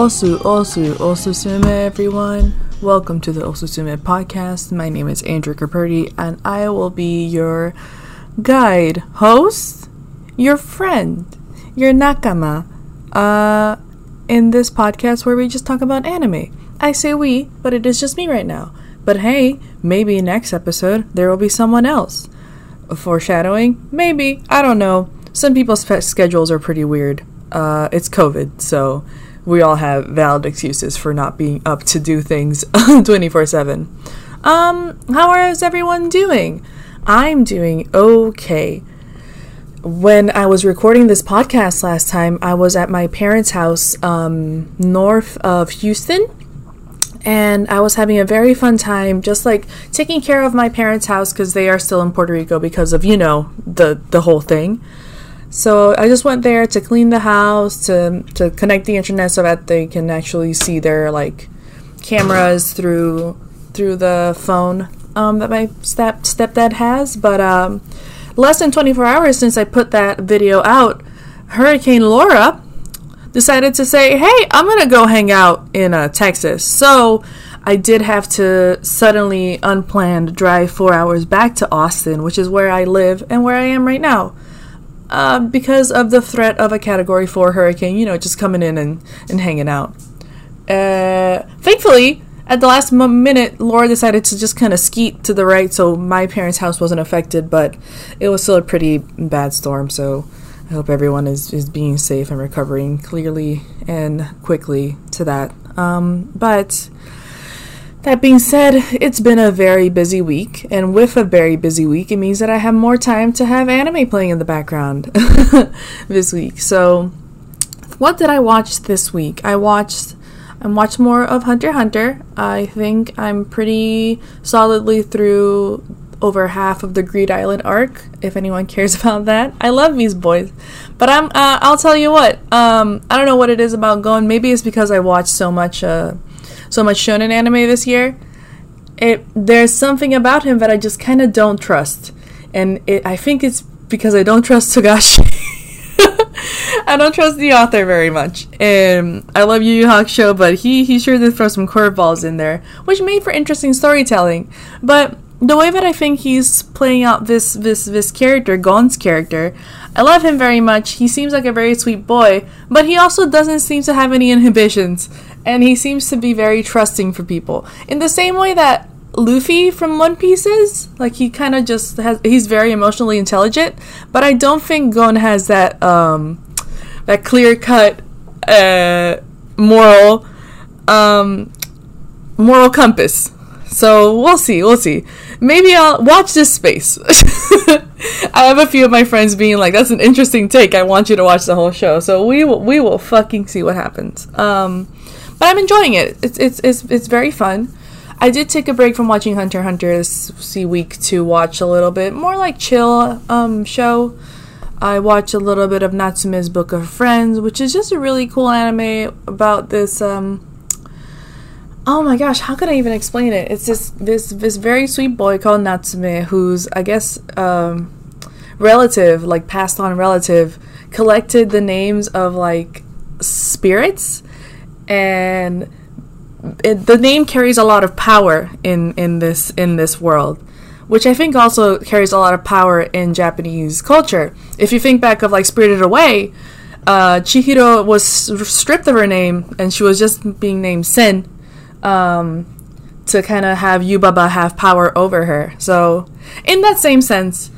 Osu, Osu, Osusume, everyone. Welcome to the Osusume podcast. My name is Andrea Caperti, and I will be your guide, host, your friend, your nakama, uh, in this podcast where we just talk about anime. I say we, but it is just me right now. But hey, maybe next episode there will be someone else. Foreshadowing? Maybe. I don't know. Some people's schedules are pretty weird. Uh, it's COVID, so we all have valid excuses for not being up to do things 24 7. Um, how is everyone doing? I'm doing okay. When I was recording this podcast last time, I was at my parents' house um, north of Houston and I was having a very fun time just like taking care of my parents' house because they are still in Puerto Rico because of you know the the whole thing. So I just went there to clean the house, to to connect the internet so that they can actually see their like cameras through through the phone um, that my step stepdad has. But um, less than 24 hours since I put that video out, Hurricane Laura decided to say, "Hey, I'm gonna go hang out in uh, Texas." So I did have to suddenly unplanned drive four hours back to Austin, which is where I live and where I am right now uh, because of the threat of a Category 4 hurricane, you know, just coming in and, and hanging out. Uh, thankfully, at the last minute, Laura decided to just kind of skeet to the right, so my parents' house wasn't affected, but it was still a pretty bad storm, so I hope everyone is, is being safe and recovering clearly and quickly to that. Um, but that being said, it's been a very busy week, and with a very busy week, it means that I have more time to have anime playing in the background this week. So, what did I watch this week? I watched I watched more of Hunter Hunter. I think I'm pretty solidly through over half of the Greed Island arc. If anyone cares about that, I love these boys. But I'm uh, I'll tell you what. Um, I don't know what it is about Gon. Maybe it's because I watched so much. Uh, so much shonen anime this year, it there's something about him that I just kind of don't trust, and it, I think it's because I don't trust Togashi. I don't trust the author very much. And I love Yu Yu Hakusho, but he he sure did throw some curveballs in there, which made for interesting storytelling. But the way that I think he's playing out this this this character, Gon's character, I love him very much. He seems like a very sweet boy, but he also doesn't seem to have any inhibitions and he seems to be very trusting for people in the same way that Luffy from One Piece is. Like he kind of just has he's very emotionally intelligent, but I don't think Gon has that um that clear cut uh moral um moral compass. So we'll see, we'll see. Maybe I'll watch this space. I have a few of my friends being like, "That's an interesting take. I want you to watch the whole show." So we will, we will fucking see what happens. Um, but I'm enjoying it. It's it's it's it's very fun. I did take a break from watching Hunter Hunter this week to watch a little bit more like chill um, show. I watched a little bit of Natsume's Book of Friends, which is just a really cool anime about this. Um, oh my gosh, how can I even explain it? It's this this this very sweet boy called Natsume, who's I guess um, relative, like passed on relative, collected the names of like spirits and it, the name carries a lot of power in in this in this world which I think also carries a lot of power in Japanese culture. If you think back of like Spirited Away, uh, Chihiro was stripped of her name and she was just being named Sen um, to kind of have Yubaba have power over her. So, in that same sense,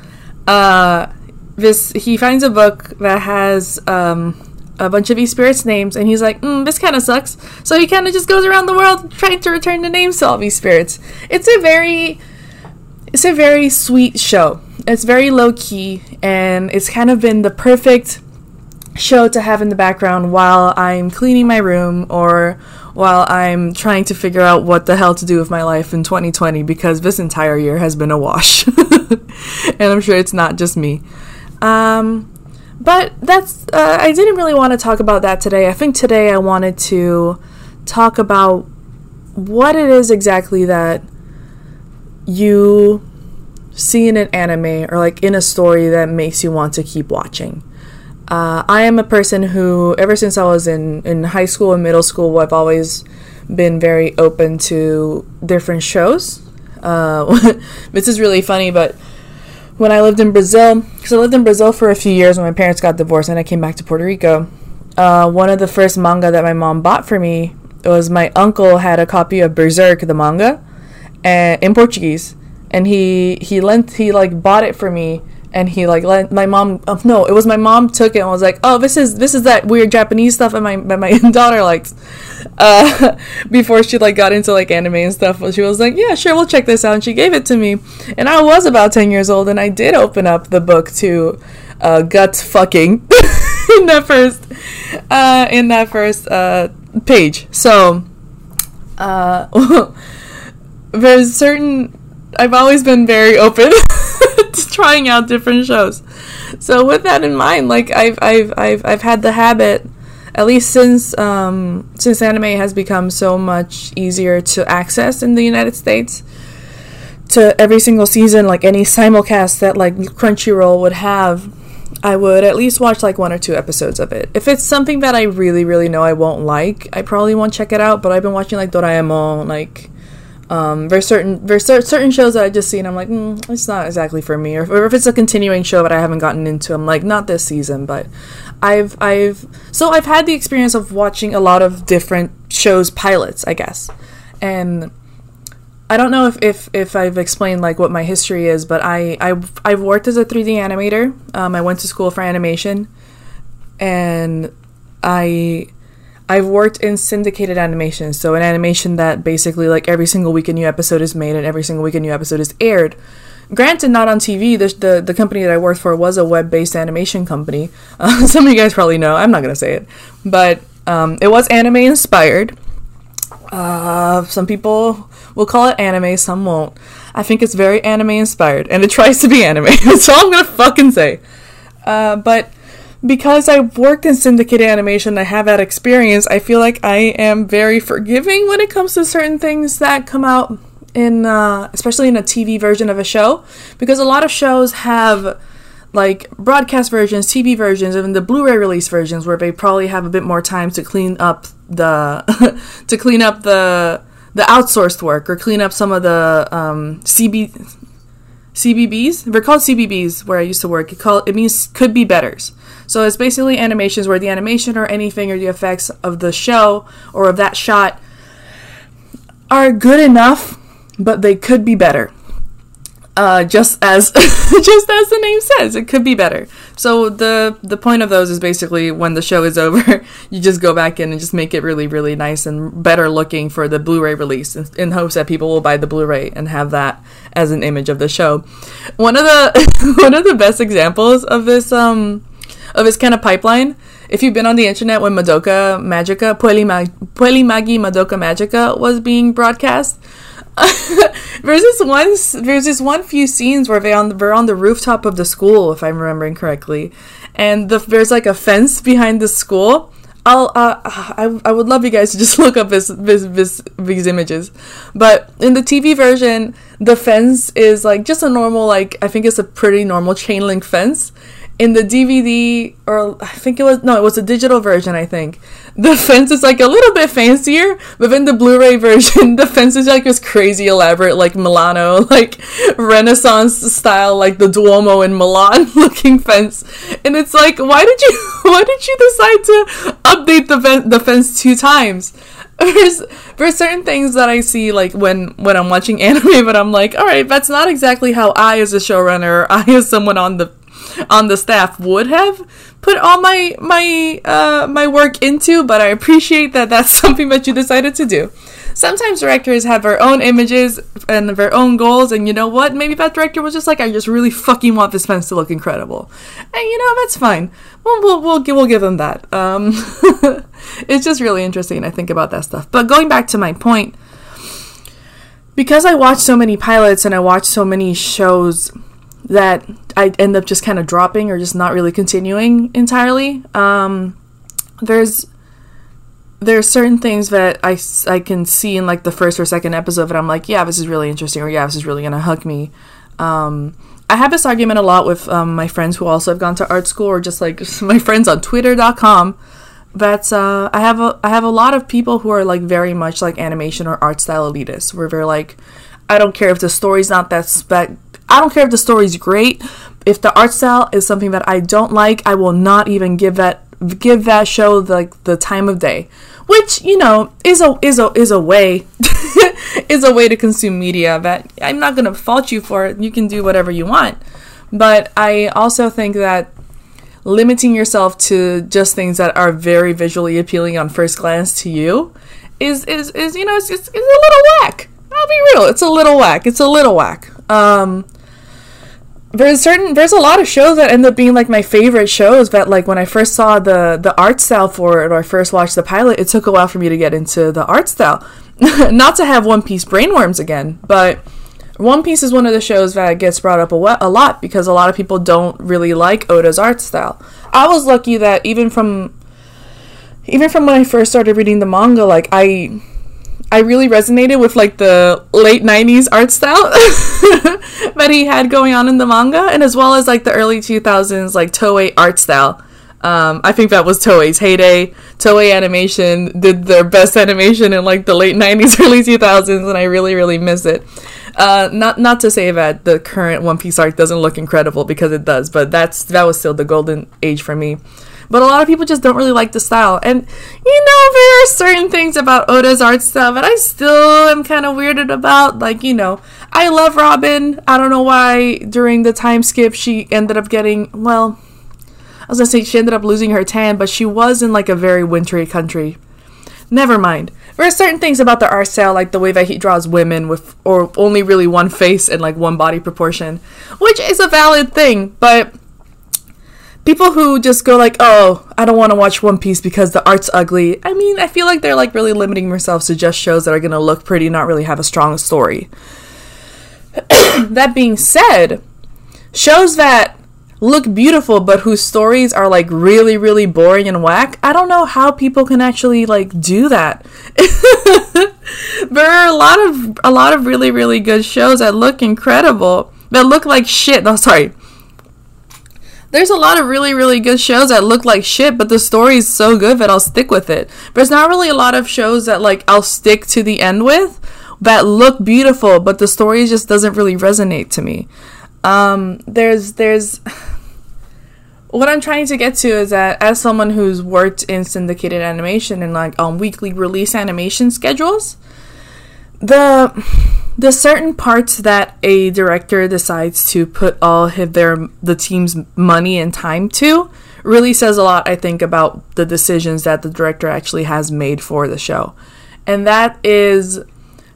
uh, this he finds a book that has um, a bunch of these spirits' names, and he's like, mm, "This kind of sucks." So he kind of just goes around the world trying to return the names to all these spirits. It's a very, it's a very sweet show. It's very low key, and it's kind of been the perfect show to have in the background while I'm cleaning my room or while I'm trying to figure out what the hell to do with my life in 2020 because this entire year has been a wash. and I'm sure it's not just me. Um, but that's, uh, I didn't really want to talk about that today. I think today I wanted to talk about what it is exactly that you see in an anime or like in a story that makes you want to keep watching. Uh, I am a person who, ever since I was in, in high school and middle school, I've always been very open to different shows. Uh, this is really funny, but when I lived in Brazil, because I lived in Brazil for a few years when my parents got divorced and I came back to Puerto Rico, uh, one of the first manga that my mom bought for me was my uncle had a copy of Berserk, the manga, and in Portuguese, and he he lent he like bought it for me and he like let my mom uh, no it was my mom took it and was like oh this is this is that weird japanese stuff that my my daughter likes uh, before she like got into like anime and stuff she was like yeah sure we'll check this out and she gave it to me and i was about 10 years old and i did open up the book to uh, gut fucking in that first uh, in that first uh, page so uh, there's certain i've always been very open to trying out different shows. So with that in mind, like I've I've I've I've had the habit at least since um, since anime has become so much easier to access in the United States to every single season like any simulcast that like Crunchyroll would have I would at least watch like one or two episodes of it. If it's something that I really really know I won't like, I probably won't check it out, but I've been watching like Doraemon like um, there's certain there's certain shows that I just see and I'm like, mm, it's not exactly for me. Or, or if it's a continuing show that I haven't gotten into, I'm like, not this season. But I've I've so I've had the experience of watching a lot of different shows pilots, I guess, and I don't know if, if, if I've explained like what my history is, but I I've, I've worked as a 3D animator. Um, I went to school for animation, and I I've worked in syndicated animation, so an animation that basically like every single week a new episode is made and every single week a new episode is aired. Granted, not on TV. The the, the company that I worked for was a web based animation company. Uh, some of you guys probably know. I'm not gonna say it, but um, it was anime inspired. Uh, some people will call it anime, some won't. I think it's very anime inspired, and it tries to be anime. That's all I'm gonna fucking say. Uh, but because I've worked in syndicated animation, I have that experience, I feel like I am very forgiving when it comes to certain things that come out in, uh, especially in a TV version of a show, because a lot of shows have like broadcast versions, TV versions, even the Blu-ray release versions, where they probably have a bit more time to clean up the to clean up the the outsourced work or clean up some of the um, CB CBBs. They're called CBBs where I used to work. It call it means could be betters. So it's basically animations where the animation or anything or the effects of the show or of that shot are good enough, but they could be better. Uh, just as just as the name says, it could be better. So the the point of those is basically when the show is over, you just go back in and just make it really really nice and better looking for the Blu-ray release, in, in hopes that people will buy the Blu-ray and have that as an image of the show. One of the one of the best examples of this um of this kind of pipeline. If you've been on the internet when Madoka Magica, Pueli, Puella Magi Madoka Magica was being broadcast, there's this one there's this one few scenes where they on they're on the rooftop of the school, if I'm remembering correctly, and the, there's like a fence behind the school. I'll uh, I, I would love you guys to just look up this, this this these images, but in the TV version, the fence is like just a normal like I think it's a pretty normal chain link fence, in the DVD, or I think it was no, it was a digital version. I think the fence is like a little bit fancier, but the Blu-ray version, the fence is like this crazy elaborate, like Milano, like Renaissance style, like the Duomo in Milan looking fence. And it's like, why did you, why did you decide to update the ven- the fence two times? there's there's certain things that I see like when when I'm watching anime, but I'm like, all right, that's not exactly how I as a showrunner, I as someone on the on the staff would have put all my my uh, my work into, but I appreciate that that's something that you decided to do. Sometimes directors have their own images and their own goals, and you know what? Maybe that director was just like, I just really fucking want this fence to look incredible, and you know that's fine. We'll we'll we'll, we'll give them that. Um, it's just really interesting. I think about that stuff. But going back to my point, because I watch so many pilots and I watch so many shows that I end up just kind of dropping or just not really continuing entirely. Um, there's there's certain things that I, I can see in like the first or second episode that I'm like, yeah, this is really interesting, or yeah, this is really gonna hook me. Um, I have this argument a lot with um, my friends who also have gone to art school, or just like my friends on Twitter.com. That's uh, I have a I have a lot of people who are like very much like animation or art style elitists. We're very like, I don't care if the story's not that spec. I don't care if the story's great. If the art style is something that I don't like, I will not even give that give that show the, like the time of day which you know is a is a is a way is a way to consume media that I'm not to fault you for it. You can do whatever you want. But I also think that limiting yourself to just things that are very visually appealing on first glance to you is is, is you know it's, it's, it's a little whack. I'll be real. It's a little whack. It's a little whack. Um there's certain there's a lot of shows that end up being like my favorite shows but like when i first saw the the art style for it or first watched the pilot it took a while for me to get into the art style. Not to have one piece brainworms again but one piece is one of the shows that gets brought up a, a lot because a lot of people don't really like oda's art style. I was lucky that even from even from when i first started reading the manga like i I really resonated with like the late 90s art style that he had going on in the manga and as well as like the early 2000s like Toei art style. Um, I think that was Toei's heyday. Toei Animation did their best animation in like the late 90s, early 2000s, and I really, really miss it. Uh, not not to say that the current One Piece art doesn't look incredible because it does, but that's that was still the golden age for me. But a lot of people just don't really like the style. And, you know, there are certain things about Oda's art style that I still am kind of weirded about. Like, you know, I love Robin. I don't know why during the time skip she ended up getting, well, I was gonna say she ended up losing her tan, but she was in like a very wintry country. Never mind. There are certain things about the art style, like the way that he draws women with, or only really one face and like one body proportion, which is a valid thing, but people who just go like, "Oh, I don't want to watch One Piece because the art's ugly." I mean, I feel like they're like really limiting themselves to just shows that are going to look pretty, not really have a strong story. that being said, shows that look beautiful but whose stories are like really really boring and whack i don't know how people can actually like do that there are a lot of a lot of really really good shows that look incredible that look like shit no sorry there's a lot of really, really good shows that look like shit, but the story is so good that I'll stick with it. There's not really a lot of shows that like I'll stick to the end with that look beautiful, but the story just doesn't really resonate to me. Um, there's there's what I'm trying to get to is that as someone who's worked in syndicated animation and like on weekly release animation schedules, the the certain parts that a director decides to put all of their the team's money and time to really says a lot i think about the decisions that the director actually has made for the show. And that is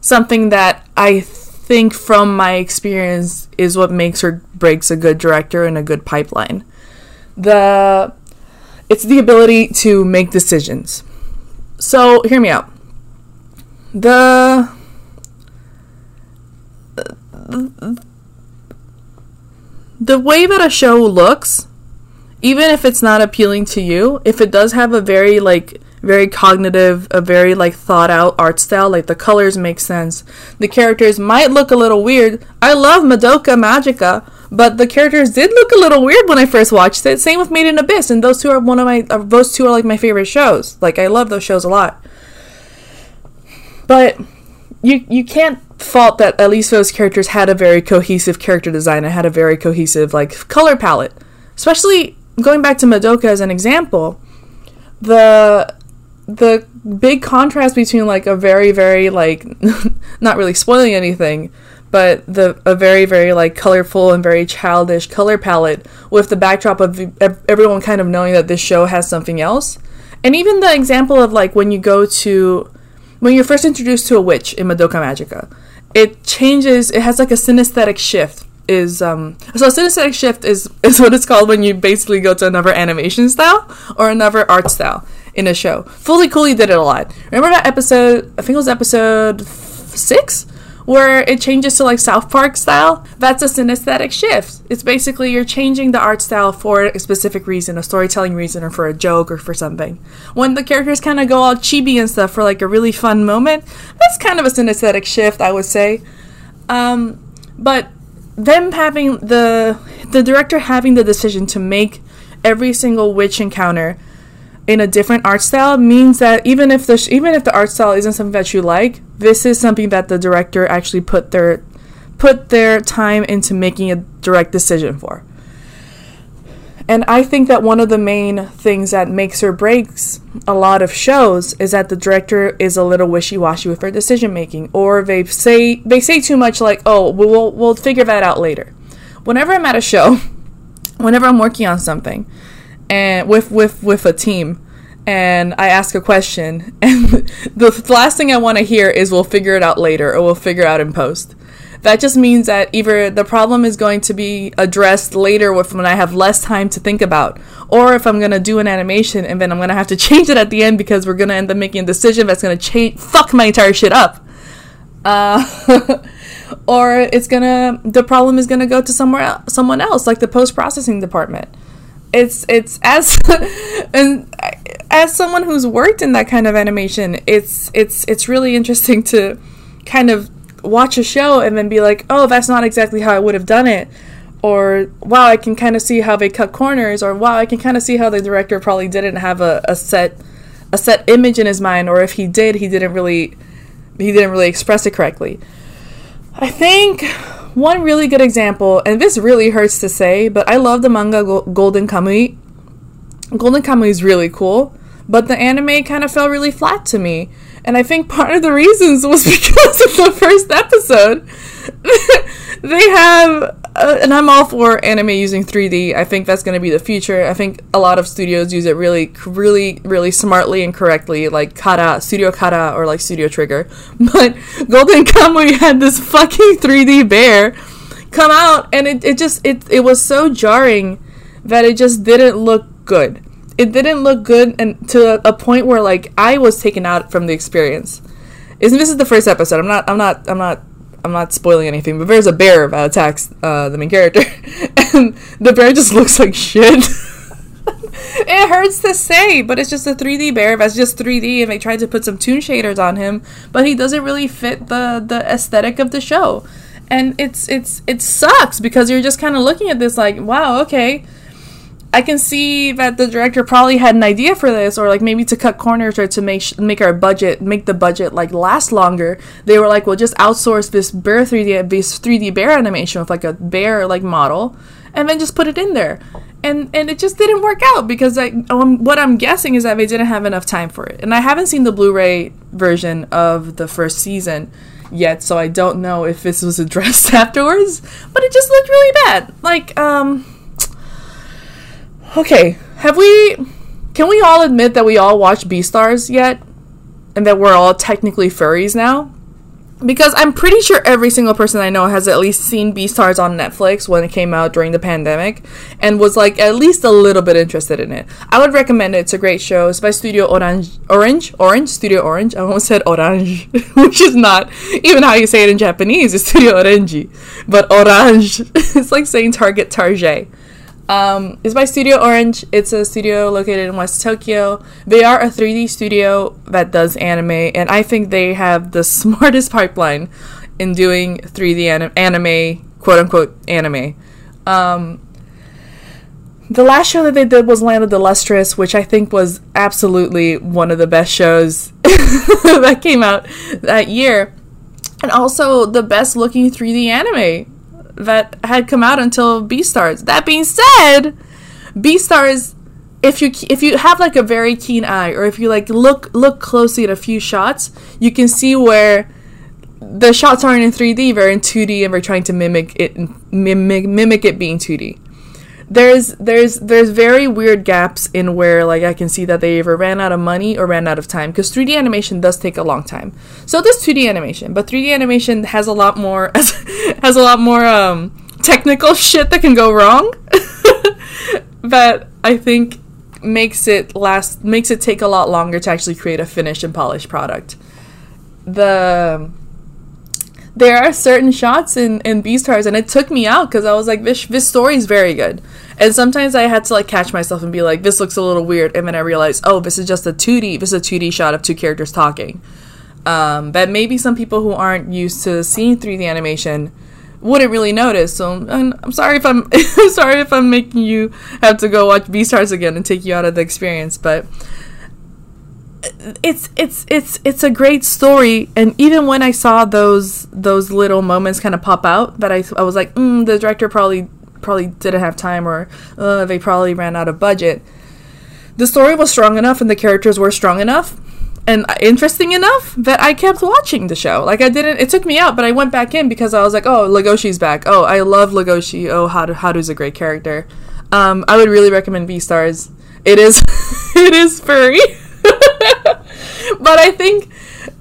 something that i think from my experience is what makes or breaks a good director and a good pipeline. The it's the ability to make decisions. So hear me out. The the way that a show looks, even if it's not appealing to you, if it does have a very like very cognitive, a very like thought out art style, like the colors make sense. The characters might look a little weird. I love Madoka Magica, but the characters did look a little weird when I first watched it. Same with Made in Abyss, and those two are one of my uh, those two are like my favorite shows. Like I love those shows a lot. But you you can't fault that at least those characters had a very cohesive character design and had a very cohesive like color palette. Especially going back to Madoka as an example, the the big contrast between like a very very like not really spoiling anything, but the a very very like colorful and very childish color palette with the backdrop of everyone kind of knowing that this show has something else. And even the example of like when you go to when you're first introduced to a witch in Madoka Magica, it changes. It has like a synesthetic shift. Is um so a synesthetic shift is is what it's called when you basically go to another animation style or another art style in a show. Fooly Cooly did it a lot. Remember that episode? I think it was episode six where it changes to like South Park style, that's a synesthetic shift. It's basically you're changing the art style for a specific reason, a storytelling reason, or for a joke or for something. When the characters kind of go all chibi and stuff for like a really fun moment, that's kind of a synesthetic shift, I would say. Um, but them having the the director having the decision to make every single witch encounter in a different art style means that even if the sh- even if the art style isn't something that you like, this is something that the director actually put their put their time into making a direct decision for. And I think that one of the main things that makes or breaks a lot of shows is that the director is a little wishy-washy with their decision making, or they say they say too much, like, "Oh, we'll we'll figure that out later." Whenever I'm at a show, whenever I'm working on something, and with with with a team, and I ask a question, and the last thing I want to hear is, "We'll figure it out later," or "We'll figure it out in post." that just means that either the problem is going to be addressed later when I have less time to think about, or if I'm gonna do an animation and then I'm gonna have to change it at the end because we're gonna end up making a decision that's gonna change fuck my entire shit up. Uh, or it's gonna the problem is gonna go to somewhere someone else like the post processing department. It's it's as and as someone who's worked in that kind of animation, it's it's it's really interesting to kind of watch a show and then be like, oh, that's not exactly how I would have done it. Or, wow, I can kind of see how they cut corners. Or, wow, I can kind of see how the director probably didn't have a, a set a set image in his mind. Or if he did, he didn't really he didn't really express it correctly. I think one really good example, and this really hurts to say, but I love the manga Go- Golden Kamuy. Golden Kamuy is really cool, but the anime kind of fell really flat to me. And I think part of the reasons was because of the first episode. they have, uh, and I'm all for anime using 3D. I think that's going to be the future. I think a lot of studios use it really, really, really smartly and correctly, like Khara, Studio Khara, or like Studio Trigger. But Golden Kamuy had this fucking 3D bear come out, and it, it just, it, it was so jarring that it just didn't look good it didn't look good and to a point where like I was taken out from the experience. Isn't this is the first episode? I'm not I'm not I'm not I'm not spoiling anything, but there's a bear that attacks uh, the main character, and the bear just looks like shit. it hurts to say, but it's just a 3D bear that's just 3D, and they tried to put some toon shaders on him, but he doesn't really fit the the aesthetic of the show, and it's it's it sucks because you're just kind of looking at this like, wow, okay, I can see that the director probably had an idea for this, or like maybe to cut corners or to make sh- make our budget, make the budget like last longer. They were like, well, just outsource this bear 3D, this 3D bear animation with like a bear like model, and then just put it in there. And and it just didn't work out because like um, what I'm guessing is that they didn't have enough time for it. And I haven't seen the Blu-ray version of the first season yet, so I don't know if this was addressed afterwards. But it just looked really bad. Like um Okay, have we? Can we all admit that we all watched Beastars yet, and that we're all technically furries now? Because I'm pretty sure every single person I know has at least seen Beastars on Netflix when it came out during the pandemic, and was like at least a little bit interested in it. I would recommend it. It's a great show. It's by Studio Orange, Orange, Orange, Studio Orange. I almost said Orange, which is not even how you say it in Japanese. It's Studio Orange, but Orange. it's like saying Target Target. Um, it's by Studio Orange. It's a studio located in West Tokyo. They are a 3D studio that does anime, and I think they have the smartest pipeline in doing 3D anim- anime, quote unquote anime. Um, the last show that they did was Land of the Lustrous, which I think was absolutely one of the best shows that came out that year. And also the best looking 3D anime that had come out until Beastars. That being said, Beastars, if you if you have like a very keen eye or if you like look look closely at a few shots, you can see where the shots aren't in 3D, they're in 2D and we're trying to mimic it mimic mimic it being 2D there's there's there's very weird gaps in where like I can see that they either ran out of money or ran out of time because 3D animation does take a long time. So does 2D animation, but 3D animation has a lot more has a lot more um, technical shit that can go wrong. that I think makes it last makes it take a lot longer to actually create a finished and polished product. The there are certain shots in in Beastars, and it took me out because I was like, this this story is very good. And sometimes I had to like catch myself and be like, this looks a little weird, and then I realized, oh, this is just a two D. This is a two D shot of two characters talking. Um, but maybe some people who aren't used to seeing 3D animation wouldn't really notice. So and I'm sorry if I'm I'm sorry if I'm making you have to go watch Beastars again and take you out of the experience, but it's it's it's it's a great story. And even when i saw those those little moments kind of pop out that i, I was like mm, the director probably probably didn't have time or uh, they probably ran out of budget. The story was strong enough and the characters were strong enough and interesting enough that i kept watching the show. Like i didn't it took me out but i went back in because i was like oh legoshi's back. Oh i love legoshi oh how Haru's a great character. Um, i would really recommend Beastars it is it is furry but I think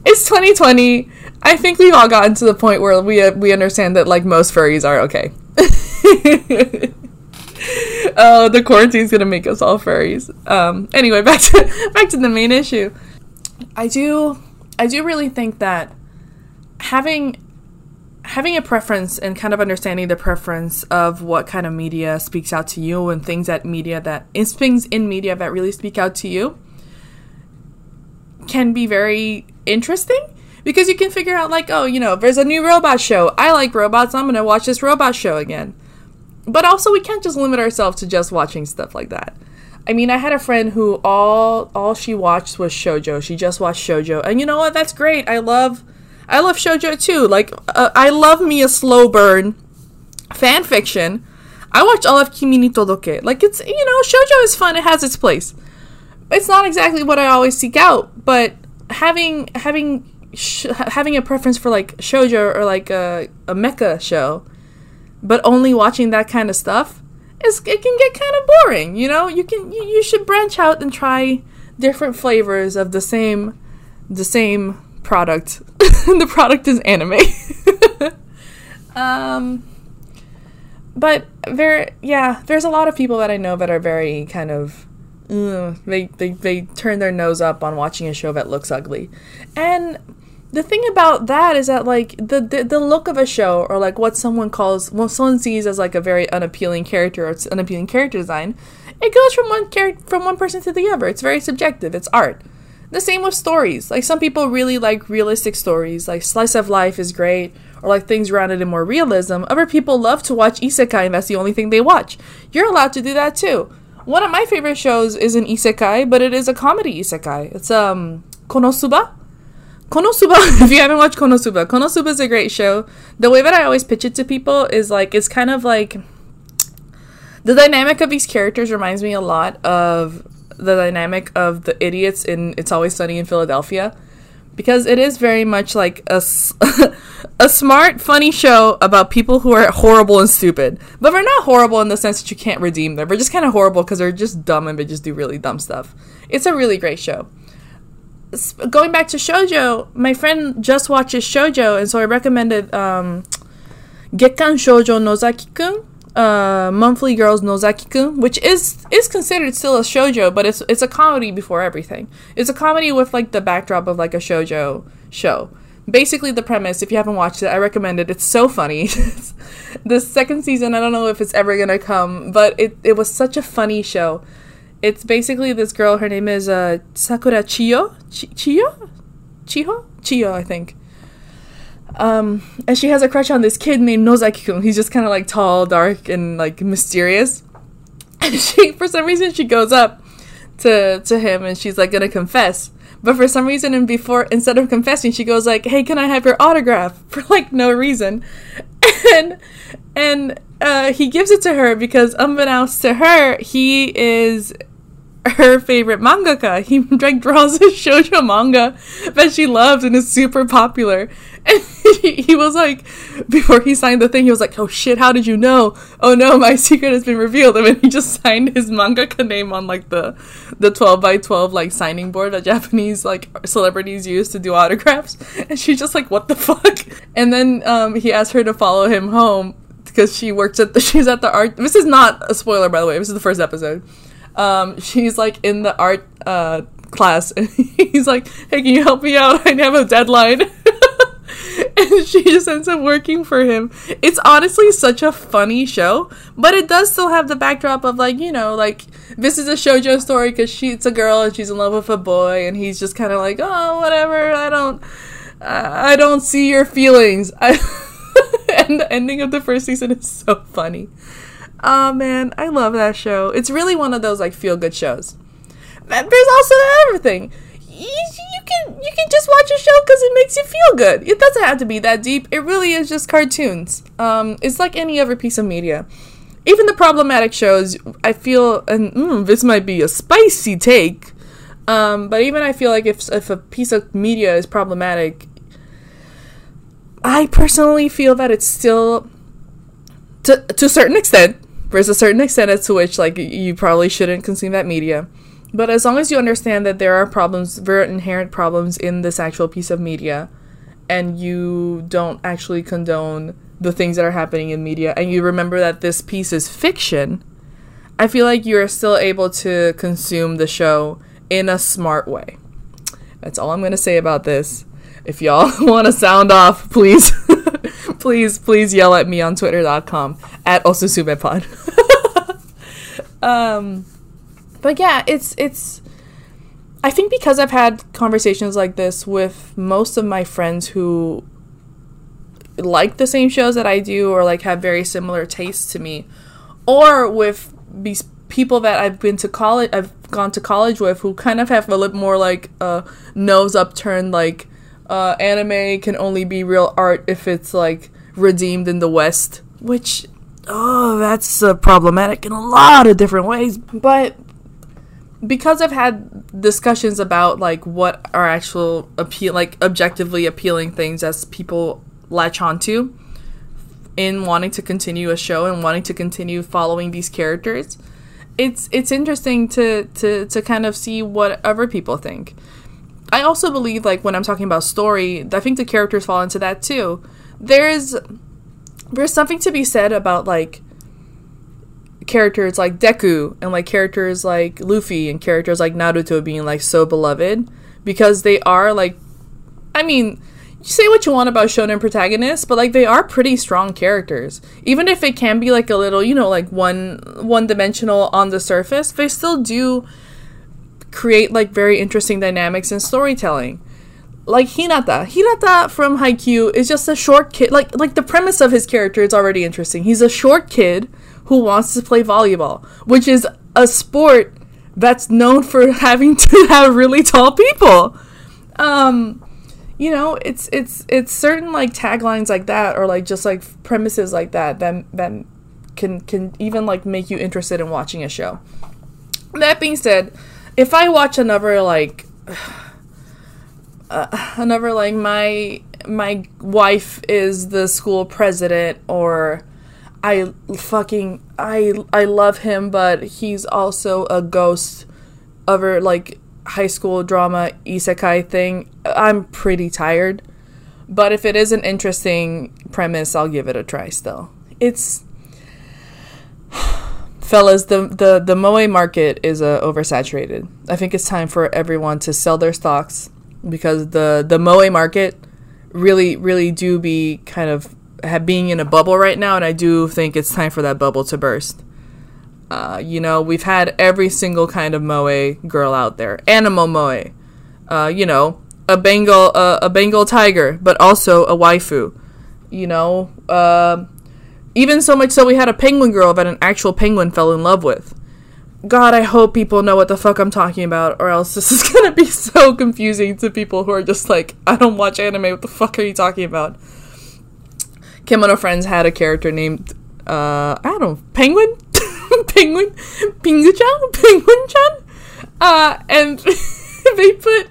it's 2020. I think we've all gotten to the point where we uh, we understand that like most furries are okay. oh, the quarantine's gonna make us all furries. Um, anyway, back to back to the main issue. I do I do really think that having having a preference and kind of understanding the preference of what kind of media speaks out to you and things that media that things in media that really speak out to you can be very interesting because you can figure out like oh you know there's a new robot show. I like robots. I'm gonna watch this robot show again. But also we can't just limit ourselves to just watching stuff like that. I mean i had a friend who all all she watched was shojo she just watched shojo and you know what? That's great. I love i love shojo too. Like uh, i love me a slow burn fan fiction. I watch all of kimi ni todoke. Like it's you know shojo is fun. It has its place it's not exactly what I always seek out, but having having sh- having a preference for like shojo or like a, a mecha show, but only watching that kind of stuff is it can get kind of boring. You know, you can you, you should branch out and try different flavors of the same the same product. the product is anime. um but there yeah, there's a lot of people that I know that are very kind of they, they they turn their nose up on watching a show that looks ugly. And the thing about that is that like the, the the look of a show or like what someone calls what someone sees as like a very unappealing character or unappealing character design, it goes from one character from one person to the other. It's very subjective. It's art. The same with stories. Like some people really like realistic stories, like slice of life is great, or like things grounded in more realism. Other people love to watch isekai and that's the only thing they watch. You're allowed to do that too. One of my favorite shows is an isekai, but it is a comedy isekai. It's um Konosuba. Konosuba, if you haven't watched Konosuba, Konosuba is a great show. The way that I always pitch it to people is like it's kind of like the dynamic of these characters reminds me a lot of the dynamic of the idiots in It's Always Sunny in Philadelphia because it is very much like a, a smart, funny show about people who are horrible and stupid. But they're not horrible in the sense that you can't redeem them. They're just kind of horrible because they're just dumb and they just do really dumb stuff. It's a really great show. Going back to shojo, my friend just watches shojo, and so I recommended um, Gekkan Shoujo Nozaki-kun uh, Monthly Girls Nozaki-kun, which is is considered still a shojo, but it's it's a comedy before everything. It's a comedy with like the backdrop of like a shojo show. Basically, the premise, if you haven't watched it, I recommend it. It's so funny. the second season, I don't know if it's ever gonna come, but it, it was such a funny show. It's basically this girl, her name is uh, Sakura Chiyo? Ch- Chiyo? Chiho? Chiyo, I think um, and she has a crush on this kid named Nozaki-kun. He's just kind of like tall, dark, and like mysterious. And she, for some reason, she goes up to to him and she's like gonna confess. But for some reason, and before instead of confessing, she goes like, "Hey, can I have your autograph?" For like no reason, and and uh, he gives it to her because unbeknownst to her, he is her favorite mangaka. He like draws a shoujo manga that she loves and is super popular. And he, he, was like, before he signed the thing, he was like, "Oh shit, how did you know? Oh no, my secret has been revealed." And then he just signed his mangaka name on like the the twelve by twelve like signing board that Japanese like celebrities use to do autographs. And she's just like, "What the fuck?" And then um, he asked her to follow him home because she works at the she's at the art. This is not a spoiler, by the way. This is the first episode um, she's like in the art uh, class and he's like, hey, can you help me out? I have a deadline. and she just ends up working for him. It's honestly such a funny show, but it does still have the backdrop of like you know like this is a shojo story because she's a girl and she's in love with a boy and he's just kind of like oh whatever I don't I don't see your feelings. I and the ending of the first season is so funny. Oh man, I love that show. It's really one of those like feel good shows. And there's also everything. You, you can you can just watch a show because it makes you feel good. It doesn't have to be that deep. It really is just cartoons. Um, it's like any other piece of media. Even the problematic shows, I feel, and mm, this might be a spicy take, um, but even I feel like if if a piece of media is problematic, I personally feel that it's still to to a certain extent. There's a certain extent to which like you probably shouldn't consume that media. But as long as you understand that there are problems, very inherent problems in this actual piece of media, and you don't actually condone the things that are happening in media, and you remember that this piece is fiction, I feel like you are still able to consume the show in a smart way. That's all I'm going to say about this. If y'all want to sound off, please, please, please yell at me on twitter.com at osusumepod. um, but yeah, it's it's. I think because I've had conversations like this with most of my friends who like the same shows that I do or like have very similar tastes to me, or with these people that I've been to college, I've gone to college with who kind of have a little more like a uh, nose upturned, like uh, anime can only be real art if it's like redeemed in the West, which oh, that's uh, problematic in a lot of different ways. But because I've had discussions about like what are actual appeal like objectively appealing things as people latch onto in wanting to continue a show and wanting to continue following these characters it's it's interesting to to to kind of see what other people think i also believe like when i'm talking about story i think the characters fall into that too there's there's something to be said about like characters like Deku and like characters like Luffy and characters like Naruto being like so beloved because they are like I mean you say what you want about shonen protagonists but like they are pretty strong characters. Even if it can be like a little you know like one one dimensional on the surface they still do create like very interesting dynamics and storytelling like Hinata. Hinata from Haikyuu is just a short kid. Like like the premise of his character is already interesting. He's a short kid who wants to play volleyball, which is a sport that's known for having to have really tall people. Um, you know, it's it's it's certain like taglines like that or like just like premises like that that that can can even like make you interested in watching a show. That being said, if I watch another like uh, another like my my wife is the school president or I fucking I I love him, but he's also a ghost of her like high school drama isekai thing. I'm pretty tired. But if it is an interesting premise, I'll give it a try still. It's fellas, the the the moe market is uh, oversaturated. I think it's time for everyone to sell their stocks because the the moe market really really do be kind of being in a bubble right now, and I do think it's time for that bubble to burst. Uh, you know, we've had every single kind of moe girl out there, animal moe. Uh, you know, a Bengal uh, a Bengal tiger, but also a waifu. You know, uh, even so much so we had a penguin girl that an actual penguin fell in love with. God, I hope people know what the fuck I'm talking about, or else this is gonna be so confusing to people who are just like, I don't watch anime. What the fuck are you talking about? Kemono Friends had a character named uh, I don't know, Penguin, Penguin, Pingu-chan, Penguin-chan, uh, and they put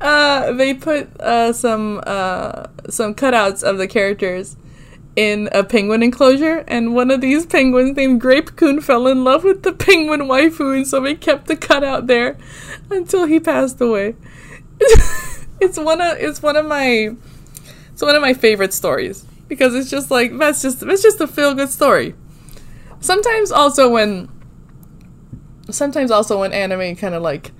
uh, they put uh, some uh, some cutouts of the characters in a penguin enclosure, and one of these penguins named Grape-kun fell in love with the penguin waifu, and so they kept the cutout there until he passed away. it's one of it's one of my it's one of my favorite stories because it's just like that's just that's just a feel good story. Sometimes also when sometimes also when anime kind of like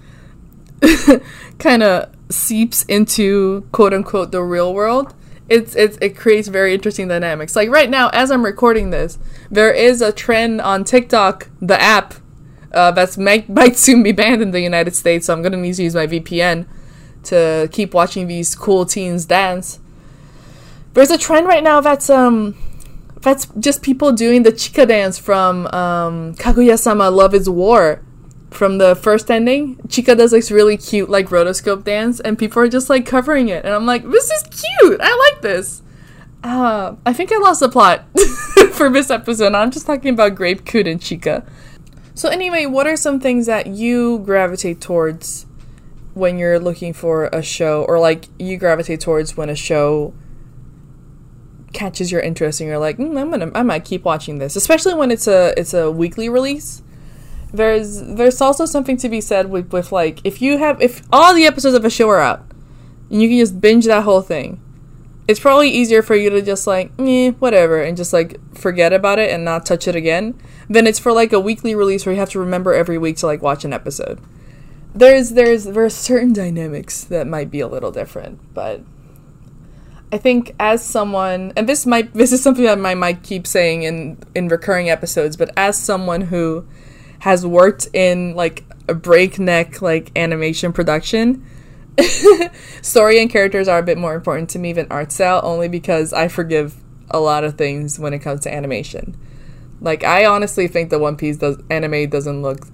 kind of seeps into quote unquote the real world, it's, it's it creates very interesting dynamics. Like right now, as I'm recording this, there is a trend on TikTok, the app, uh, that's might, might soon be banned in the United States. So I'm gonna need to use my VPN to keep watching these cool teens dance. There's a trend right now that's um that's just people doing the Chika dance from um, Kaguya-sama Love is War from the first ending. Chika does this really cute like rotoscope dance and people are just like covering it and I'm like, this is cute. I like this. Uh, I think I lost the plot for this episode. I'm just talking about Grape-kun and Chika. So anyway, what are some things that you gravitate towards when you're looking for a show or like you gravitate towards when a show catches your interest and you're like, mm, I'm gonna, I might keep watching this, especially when it's a it's a weekly release. There's there's also something to be said with with like if you have if all the episodes of a show are out and you can just binge that whole thing, it's probably easier for you to just like meh whatever and just like forget about it and not touch it again than it's for like a weekly release where you have to remember every week to like watch an episode. There's there's there's certain dynamics that might be a little different, but I think as someone, and this might this is something that I might keep saying in in recurring episodes, but as someone who has worked in like a breakneck like animation production, story and characters are a bit more important to me than art style, only because I forgive a lot of things when it comes to animation. Like I honestly think the One Piece does anime doesn't look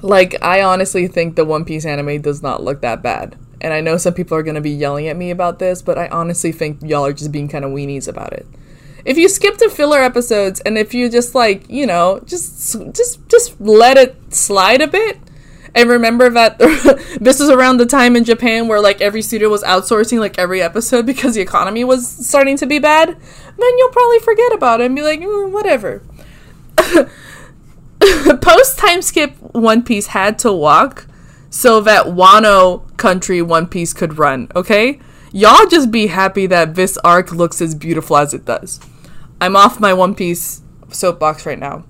like I honestly think the One Piece anime does not look that bad. And I know some people are going to be yelling at me about this, but I honestly think y'all are just being kind of weenies about it. If you skip the filler episodes and if you just like, you know, just just just let it slide a bit and remember that this was around the time in Japan where like every studio was outsourcing like every episode because the economy was starting to be bad, then you'll probably forget about it and be like, mm, whatever. Post time skip One Piece had to walk so that Wano country One Piece could run, okay? Y'all just be happy that this arc looks as beautiful as it does. I'm off my One Piece soapbox right now.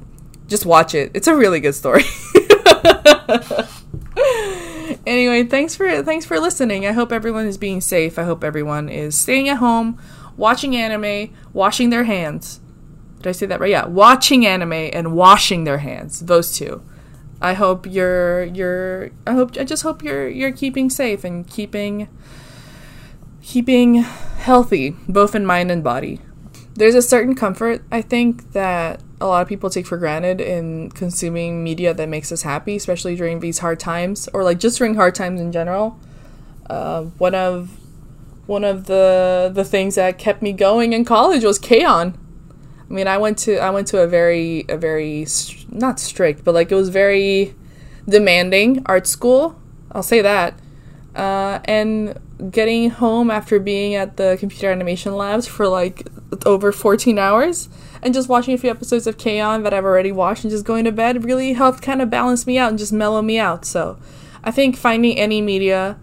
Just watch it. It's a really good story. anyway, thanks for thanks for listening. I hope everyone is being safe. I hope everyone is staying at home, watching anime, washing their hands. Did I say that right? Yeah, watching anime and washing their hands. Those two. I hope you're you're I hope I just hope you're you're keeping safe and keeping keeping healthy both in mind and body. There's a certain comfort I think that a lot of people take for granted in consuming media that makes us happy, especially during these hard times or like just during hard times in general. Uh, one of one of the the things that kept me going in college was K-On! I mean, I went to I went to a very a very not strict, but like it was very demanding art school. I'll say that. Uh, and getting home after being at the computer animation labs for like over 14 hours and just watching a few episodes of K-On! that I've already watched and just going to bed really helped kind of balance me out and just mellow me out. So I think finding any media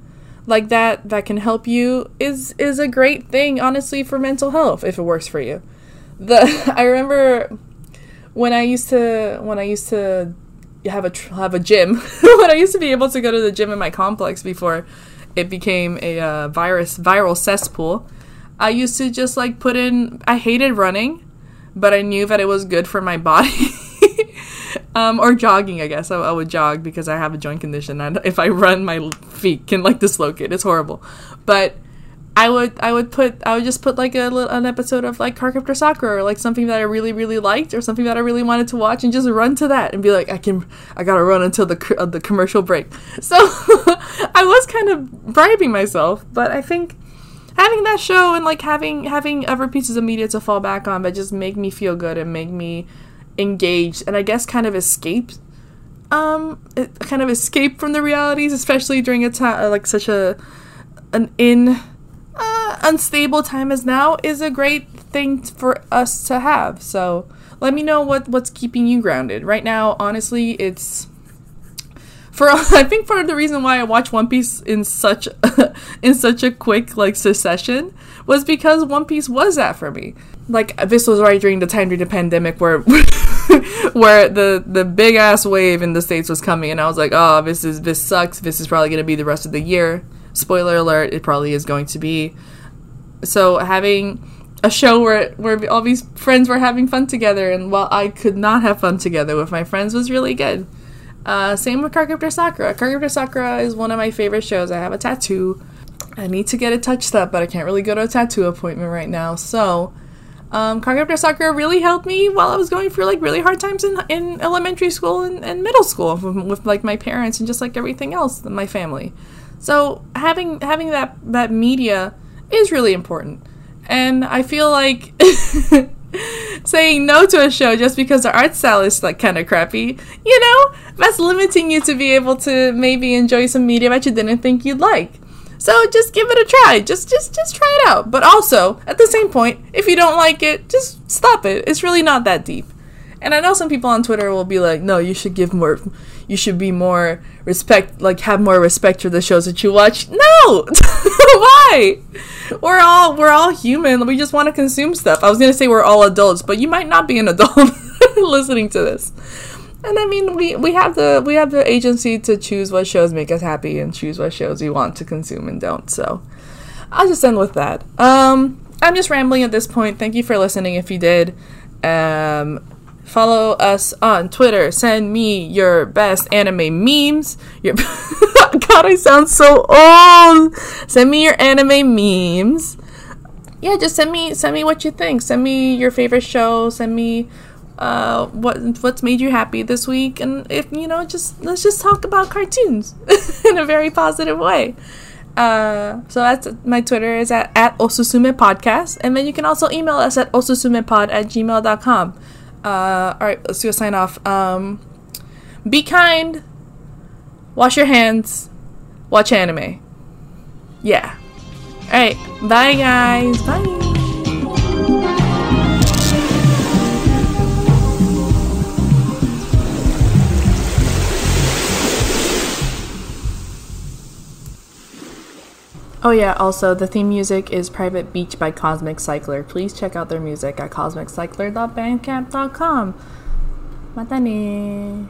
like that that can help you is is a great thing honestly for mental health if it works for you the I remember when I used to when I used to have a have a gym when I used to be able to go to the gym in my complex before it became a uh, virus viral cesspool. I used to just like put in. I hated running, but I knew that it was good for my body. um, or jogging, I guess I, I, would jog because I have a joint condition, and if I run, my feet can like dislocate. It's horrible, but I would I would put I would just put like a an episode of like Cardcaptor Sakura or like something that I really really liked or something that I really wanted to watch and just run to that and be like I can I gotta run until the uh, the commercial break. So I was kind of bribing myself, but I think having that show and like having having other pieces of media to fall back on that just make me feel good and make me engaged and I guess kind of escape um kind of escape from the realities, especially during a time like such a an in uh, unstable time as now is a great thing for us to have. So let me know what what's keeping you grounded right now. Honestly, it's for I think part of the reason why I watch One Piece in such in such a quick like succession was because One Piece was that for me. Like this was right during the time during the pandemic where where the the big ass wave in the states was coming, and I was like, oh, this is this sucks. This is probably gonna be the rest of the year spoiler alert, it probably is going to be. So having a show where where all these friends were having fun together, and while I could not have fun together with my friends, was really good. Uh, same with Cardcaptor Sakura. Cardcaptor Sakura is one of my favorite shows. I have a tattoo. I need to get it touched up, but I can't really go to a tattoo appointment right now. So Um, Cardcaptor Sakura really helped me while I was going through like really hard times in, in elementary school and, and middle school with, with like my parents and just like everything else my family. So having having that that media is really important, and I feel like saying no to a show just because the art style is like kind of crappy, you know, that's limiting you to be able to maybe enjoy some media that you didn't think you'd like. So just give it a try. Just just just try it out. But also, at the same point, if you don't like it, just stop it. It's really not that deep. And I know some people on Twitter will be like, "No, you should give more you should be more respect like have more respect for the shows that you watch." No. Why? We're all we're all human. We just want to consume stuff. I was to say we're all adults, but you might not be an adult listening to this and I mean, we, we have the we have the agency to choose what shows make us happy and choose what shows we want to consume and don't. So I'll just end with that. Um, I'm just rambling at this point. Thank you for listening. If you did, um, follow us on Twitter. Send me your best anime memes. Your God, I sound so old. Send me your anime memes. Yeah, just send me send me what you think. Send me your favorite show. Send me uh, what what's made you happy this week, and if you know, just let's just talk about cartoons in a very positive way. Uh, so that's my Twitter is at, at Osusume Podcast, and then you can also email us at osusumepod at gmail.com. Uh, all right, let's do a sign off. Um, be kind, wash your hands, watch anime. Yeah. All right, bye guys. Bye. Oh yeah, also the theme music is Private Beach by Cosmic Cycler. Please check out their music at cosmiccycler.bandcamp.com. Mata ne.